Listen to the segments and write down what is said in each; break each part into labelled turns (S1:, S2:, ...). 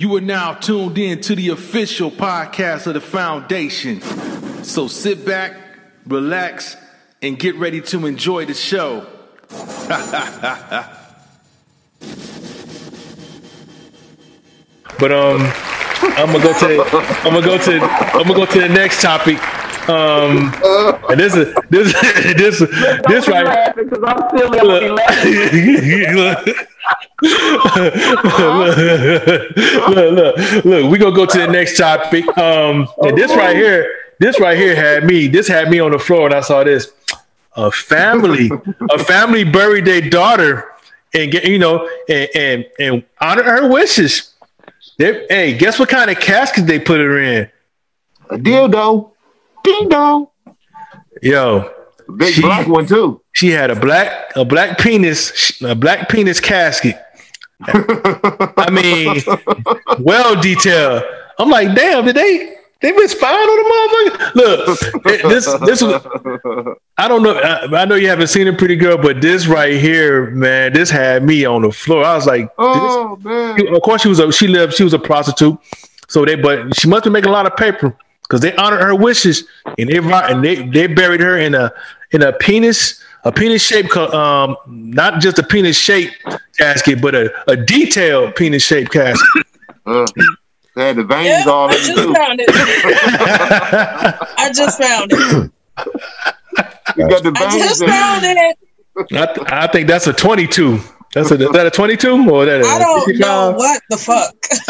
S1: You are now tuned in to the official podcast of the foundation. So sit back, relax, and get ready to enjoy the show.
S2: But um, I'm gonna go to the, I'm gonna go to I'm gonna go to the next topic. Um, and this is this this this right.
S3: Because I'm still gonna be laughing.
S2: look, look, look, look, we gonna go to the next topic. Um, and this right here, this right here had me. This had me on the floor, and I saw this. A family, a family buried their daughter, and get you know, and and, and honor her wishes. They, hey, guess what kind of casket they put her in?
S4: A dildo. Ding dong.
S2: Yo,
S4: Big
S2: She-
S4: black one too.
S2: she had a black a black penis a black penis casket. I mean, well detailed. I'm like, damn, did they they been spying on the motherfucker? Look, this this was I don't know. I, I know you haven't seen a pretty girl, but this right here, man, this had me on the floor. I was like, this,
S4: Oh man.
S2: of course she was a she lived she was a prostitute, so they but she must be making a lot of paper because they honored her wishes and they and they they buried her in a in a penis a penis shaped um not just a penis shaped casket but a, a detailed penis shaped casket.
S4: Uh, they had the veins
S5: Yeah,
S4: all
S5: I
S4: in it
S5: just
S4: too.
S5: found it. I just found it.
S4: You got the veins.
S5: I just
S4: in
S5: found it.
S2: I, th- I think that's a twenty two. That's a is that a twenty two or that a
S5: I don't
S2: 55?
S5: know what the fuck.
S4: That's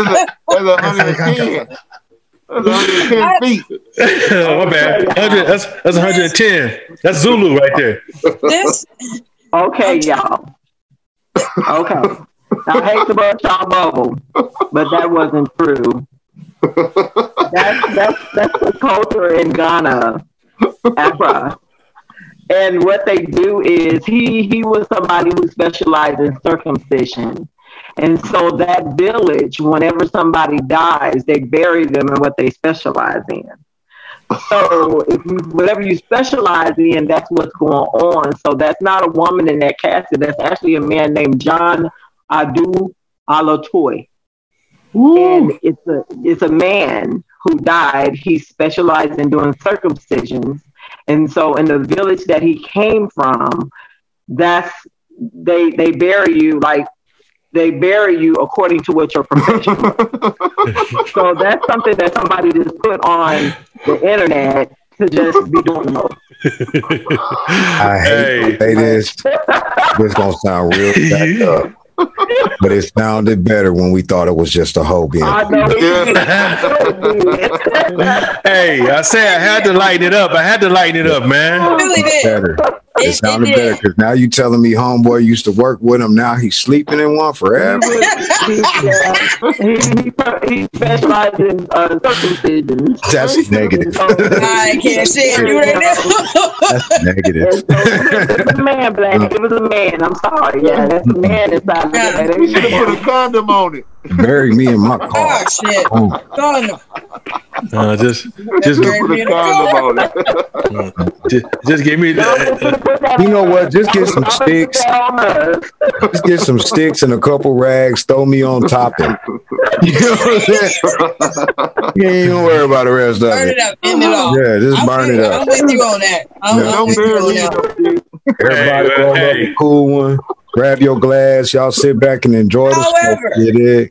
S4: a, that's a 110. That's a 110 feet.
S2: oh, my bad. 100, that's that's 110. That's Zulu right there.
S5: This
S3: Okay, y'all. Okay. I hate to bust y'all bubble, but that wasn't true. That's that's that's the culture in Ghana, Accra. And what they do is he he was somebody who specialized in circumcision. And so that village, whenever somebody dies, they bury them in what they specialize in. So if you whatever you specialize in, that's what's going on. So that's not a woman in that casket. That's actually a man named John Adu Alatoy. And it's a it's a man who died. He specialized in doing circumcisions. And so in the village that he came from, that's they they bury you like they bury you according to what your profession was. so that's something that somebody just put on the internet to just be doing more.
S6: I hate to say this. This gonna sound real jacked up, but it sounded better when we thought it was just a hoe being.
S3: I know
S2: hey, I say I had to lighten it up. I had to lighten it up, man.
S5: really did.
S6: better. It
S5: It-
S6: sounded
S5: it
S6: better because now you telling me homeboy used to work with him. Now he's sleeping in one forever.
S3: he, he, he specialized in uh, circumcision.
S6: That's negative.
S5: I can't share you right now.
S6: That's negative.
S3: it was a man, black. It was a man. I'm sorry. Yeah, that's a man inside of that.
S4: You should have put a condom on it.
S6: Bury me in my car.
S5: oh
S6: car.
S5: shit.
S6: Oh,
S5: Oh, no.
S2: Uh, just, just,
S4: You put a condom on it.
S2: just, just give me the.
S6: You know what? Just get some sticks. Just get some sticks and a couple rags. Throw me on top of it. You know what I'm saying? You ain't even worry about the rest of
S5: Burn
S6: it.
S5: it up. End it off.
S6: Yeah, just
S5: I'm
S6: burn
S5: with-
S6: it
S5: I'm
S6: up.
S5: with you on that. I'm,
S6: Yeah.
S5: I'm with you on that.
S6: Everybody
S2: Hey,
S6: roll up a cool one. Grab your glass. Y'all sit back and enjoy the smoke.
S5: However.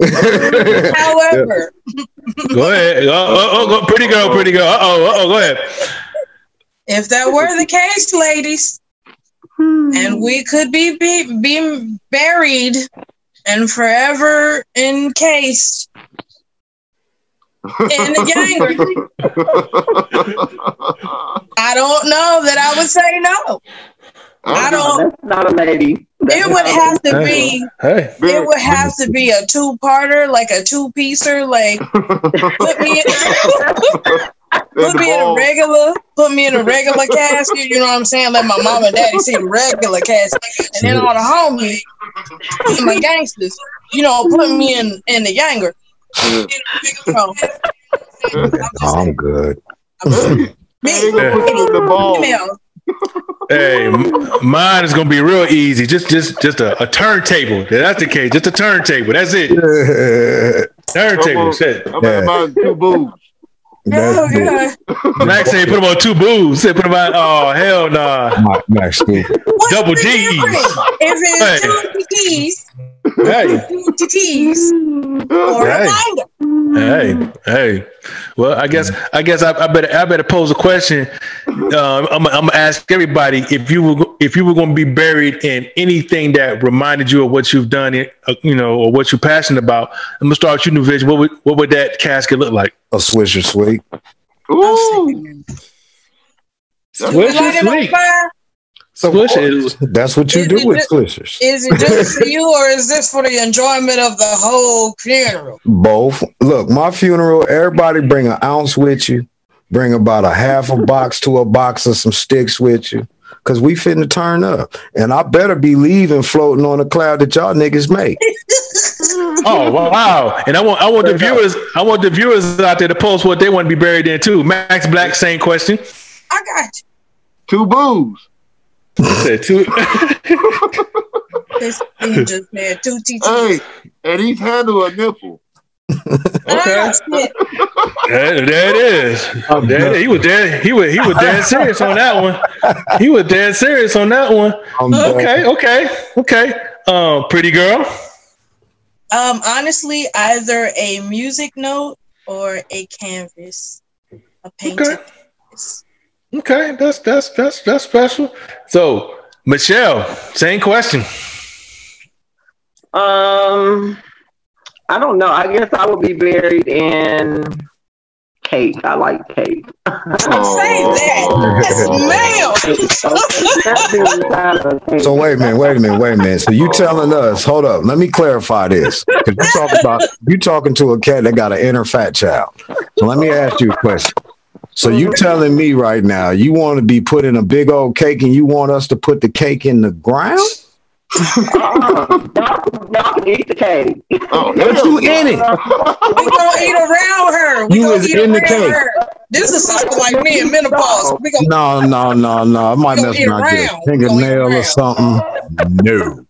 S6: You dig?
S5: However,
S2: Go ahead. Oh, oh, oh, pretty girl, pretty girl. Uh oh, uh oh, go ahead.
S5: if that were the case, ladies, and we could be, be, be buried and forever encased in the ganger, I don't know that I would say no. I don't.
S3: That's not a lady. That's
S5: It would have to be.
S2: Hey.
S5: It would have to be a two-parter, like a two-piecer. Like put me, put me in a regular, put me in a regular casket. You know what I'm saying? Let my mom and daddy see the regular casket, and then all the homies and my gangsters, you know, put me in in the ganger. So,
S6: Oh, I'm good.
S5: I'm- me,
S4: They gonna put you in the ball.
S5: female.
S2: Hey, mine is gonna be real easy. Just, just, just a, a turntable. That's the case. Just a turntable. That's it. Turntable. Shit.
S4: I'm at about two boobs.
S5: Oh,
S6: That's it.
S5: God.
S2: Max said put them on two boobs. Said put them on. Oh hell nah.
S6: Ma- Max Steve.
S2: Double
S5: the
S2: Ds.
S5: difference? If it's two T's,
S2: Hey,
S5: two T's, or a
S2: Hey.
S5: Binder.
S2: hey, hey. Well, I guess, I guess I, I better, I better pose a question. Um, I'm, I'm gonna ask everybody if you were, if you were going to be buried in anything that reminded you of what you've done, uh, you know, or what you're passionate about. I'm gonna start with you, New Vision. What would, what would that casket look like?
S6: A Swisher Sweet.
S4: Ooh.
S5: Do we light it on
S2: Sweet.
S5: Fire?
S2: Swish.
S6: That's what you
S5: Is
S6: do
S5: it
S6: with
S5: just-
S6: Swishers.
S5: Is it just for you, or is this for the enjoyment of the whole funeral?
S6: Both. Look, my funeral, everybody bring an ounce with you. Bring about a half a box to a box of some sticks with you. Cause we finna turn up. And I better be leaving floating on a cloud that y'all niggas make.
S2: Oh wow! And I want, I want the viewers, I want the viewers out there to post what they want to be buried in too. Max Black, same question.
S5: I got you.
S4: Two boobs.
S2: Said two.
S5: This thing just had two T's.
S4: Hey, and each handle a nipple.
S5: Ah, shit.
S2: There, there it is. There, he was dead. He was he was dead serious on that one. He was dead serious on that one.
S6: I'm done.
S2: Okay, okay, okay. Um, pretty girl.
S5: Um, honestly, either a music note or a canvas, a painted
S2: Okay.
S5: canvas.
S2: Okay, that's that's that's that's special. So Michelle, same question.
S3: Um, I don't know. I guess I would be buried in cake. I like cake.
S5: Say that. Yes, ma'am.
S6: So wait a minute, wait a minute, wait a minute. So you telling us, hold up, let me clarify this. Because you talking about you talking to a cat that got an inner fat child. So let me ask you a question. So you mm-hmm. telling me right now you want to be put in a big old cake and you want us to put the cake in the ground?
S3: y'all, y'all can eat the cake.
S4: Oh,
S6: What you in it?
S5: We gonna eat around her. We
S6: You
S5: gonna
S6: was
S5: eat
S6: in the cake.
S5: her. This is something like me in menopause. We gonna
S6: No, no, no, no. I might mess
S5: eat
S6: around get a
S5: around. We gonna eat
S6: fingernail or something. No.